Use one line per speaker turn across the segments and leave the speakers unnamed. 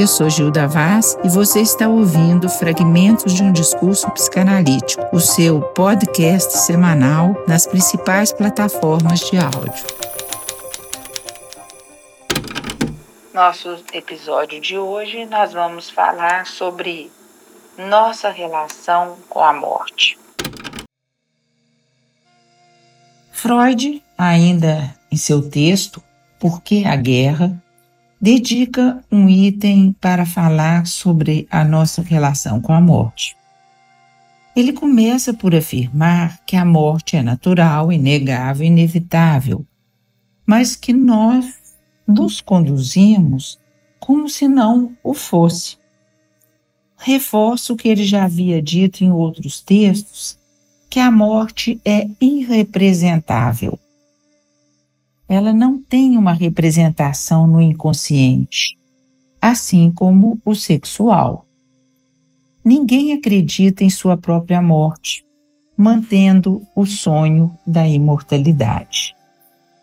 Eu sou Gilda Vaz e você está ouvindo Fragmentos de um Discurso Psicanalítico, o seu podcast semanal nas principais plataformas de áudio. Nosso episódio de hoje nós vamos falar sobre nossa relação com a morte. Freud, ainda em seu texto Por que a Guerra, dedica um item para falar sobre a nossa relação com a morte. Ele começa por afirmar que a morte é natural, inegável, inevitável, mas que nós nos conduzimos como se não o fosse. Reforço o que ele já havia dito em outros textos, que a morte é irrepresentável ela não tem uma representação no inconsciente, assim como o sexual. Ninguém acredita em sua própria morte, mantendo o sonho da imortalidade.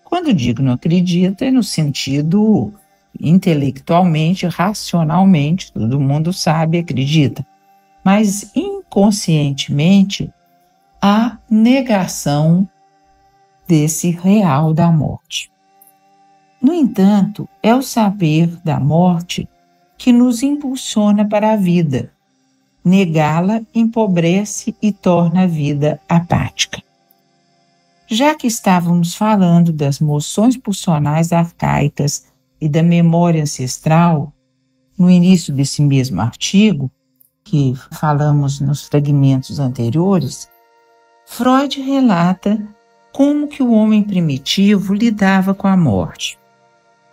Quando digo não acredita, é no sentido intelectualmente, racionalmente, todo mundo sabe, acredita, mas inconscientemente, há negação desse real da morte. No entanto, é o saber da morte que nos impulsiona para a vida. Negá-la empobrece e torna a vida apática. Já que estávamos falando das moções pulsionais arcaicas e da memória ancestral, no início desse mesmo artigo, que falamos nos fragmentos anteriores, Freud relata como que o homem primitivo lidava com a morte.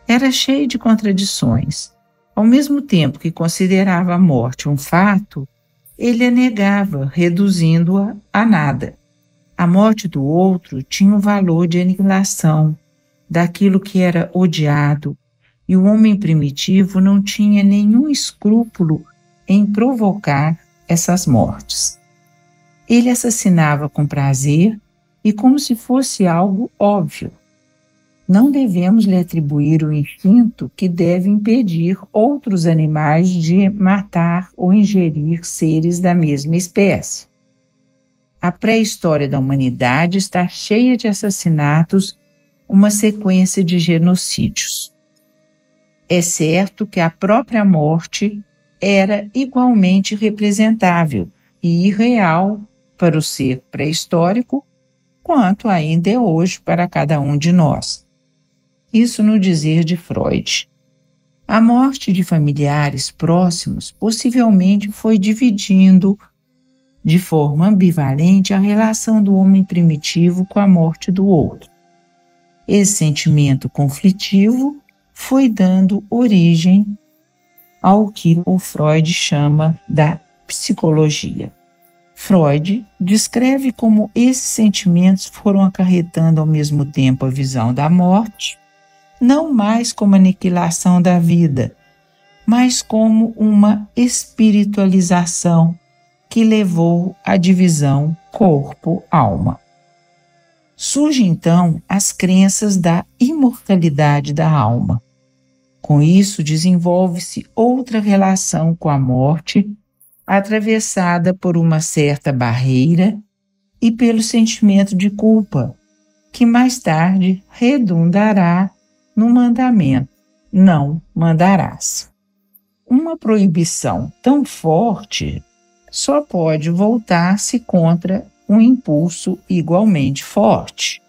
Era cheio de contradições. Ao mesmo tempo que considerava a morte um fato, ele a negava, reduzindo-a a nada. A morte do outro tinha o um valor de aniquilação daquilo que era odiado, e o homem primitivo não tinha nenhum escrúpulo em provocar essas mortes. Ele assassinava com prazer e como se fosse algo óbvio. Não devemos lhe atribuir o instinto que deve impedir outros animais de matar ou ingerir seres da mesma espécie. A pré-história da humanidade está cheia de assassinatos, uma sequência de genocídios. É certo que a própria morte era igualmente representável e irreal para o ser pré-histórico quanto ainda é hoje para cada um de nós. Isso no dizer de Freud. A morte de familiares próximos possivelmente foi dividindo de forma ambivalente a relação do homem primitivo com a morte do outro. Esse sentimento conflitivo foi dando origem ao que o Freud chama da psicologia. Freud descreve como esses sentimentos foram acarretando ao mesmo tempo a visão da morte, não mais como aniquilação da vida, mas como uma espiritualização que levou à divisão corpo-alma. Surgem então as crenças da imortalidade da alma. Com isso, desenvolve-se outra relação com a morte atravessada por uma certa barreira e pelo sentimento de culpa, que mais tarde redundará no mandamento: não mandarás. Uma proibição tão forte só pode voltar-se contra um impulso igualmente forte.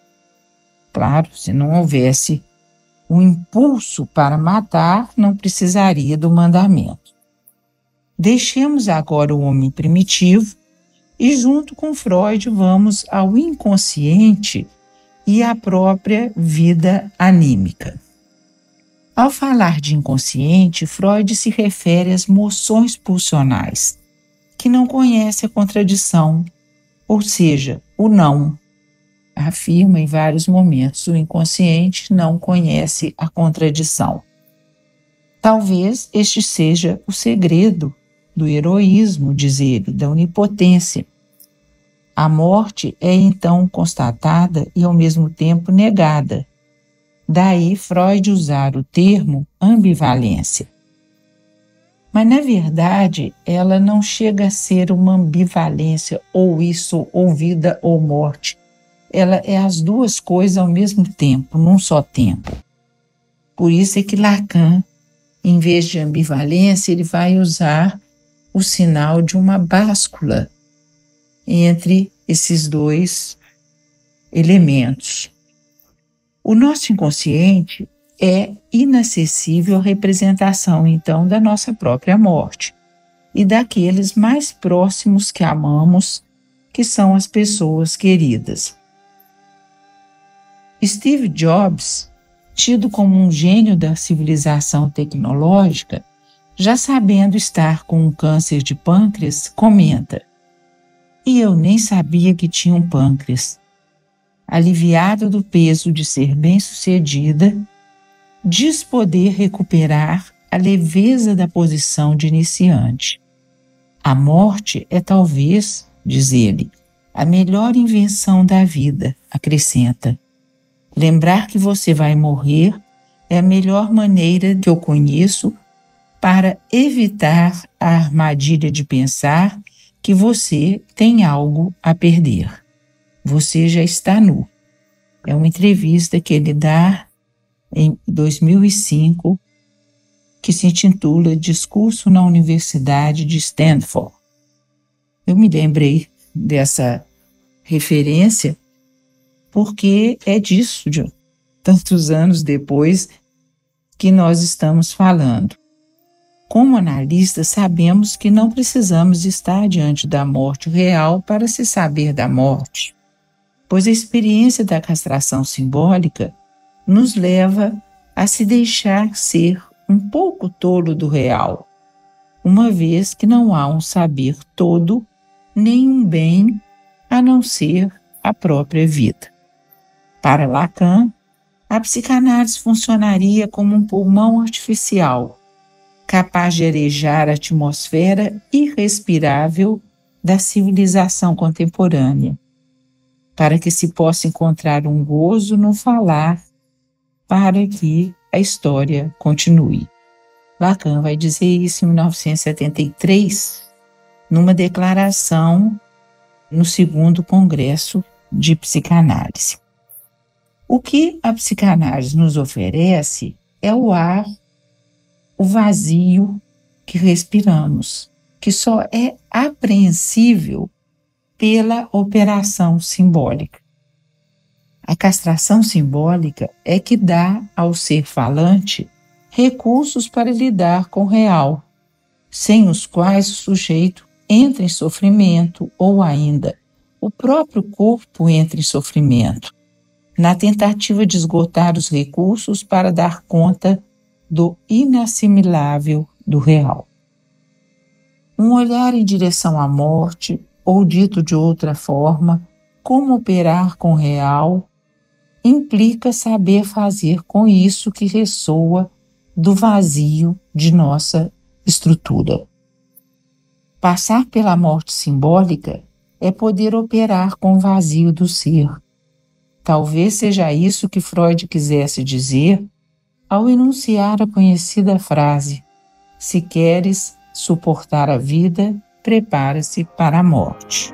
Claro, se não houvesse o um impulso para matar, não precisaria do mandamento. Deixemos agora o homem primitivo e, junto com Freud, vamos ao inconsciente e à própria vida anímica. Ao falar de inconsciente, Freud se refere às moções pulsionais, que não conhece a contradição, ou seja, o não. Afirma em vários momentos: o inconsciente não conhece a contradição. Talvez este seja o segredo do heroísmo, diz ele, da onipotência. A morte é então constatada e ao mesmo tempo negada. Daí Freud usar o termo ambivalência. Mas na verdade, ela não chega a ser uma ambivalência ou isso, ou vida ou morte. Ela é as duas coisas ao mesmo tempo, num só tempo. Por isso é que Lacan, em vez de ambivalência, ele vai usar o sinal de uma báscula entre esses dois elementos. O nosso inconsciente é inacessível à representação, então, da nossa própria morte e daqueles mais próximos que amamos, que são as pessoas queridas. Steve Jobs, tido como um gênio da civilização tecnológica, já sabendo estar com um câncer de pâncreas, comenta: E eu nem sabia que tinha um pâncreas. Aliviado do peso de ser bem-sucedida, diz poder recuperar a leveza da posição de iniciante. A morte é talvez, diz ele, a melhor invenção da vida, acrescenta. Lembrar que você vai morrer é a melhor maneira que eu conheço para evitar a armadilha de pensar que você tem algo a perder. Você já está nu. É uma entrevista que ele dá em 2005, que se intitula Discurso na Universidade de Stanford. Eu me lembrei dessa referência porque é disso, de tantos anos depois, que nós estamos falando. Como analistas, sabemos que não precisamos estar diante da morte real para se saber da morte, pois a experiência da castração simbólica nos leva a se deixar ser um pouco tolo do real, uma vez que não há um saber todo, nem um bem a não ser a própria vida. Para Lacan, a psicanálise funcionaria como um pulmão artificial, capaz de arejar a atmosfera irrespirável da civilização contemporânea, para que se possa encontrar um gozo no falar para que a história continue. Lacan vai dizer isso em 1973, numa declaração no segundo Congresso de Psicanálise. O que a psicanálise nos oferece é o ar, o vazio que respiramos, que só é apreensível pela operação simbólica. A castração simbólica é que dá ao ser falante recursos para lidar com o real, sem os quais o sujeito entra em sofrimento ou ainda o próprio corpo entra em sofrimento, na tentativa de esgotar os recursos para dar conta do inassimilável do real. Um olhar em direção à morte, ou dito de outra forma, como operar com o real implica saber fazer com isso que ressoa do vazio de nossa estrutura. Passar pela morte simbólica é poder operar com o vazio do ser. Talvez seja isso que Freud quisesse dizer ao enunciar a conhecida frase: Se queres suportar a vida, prepara-se para a morte.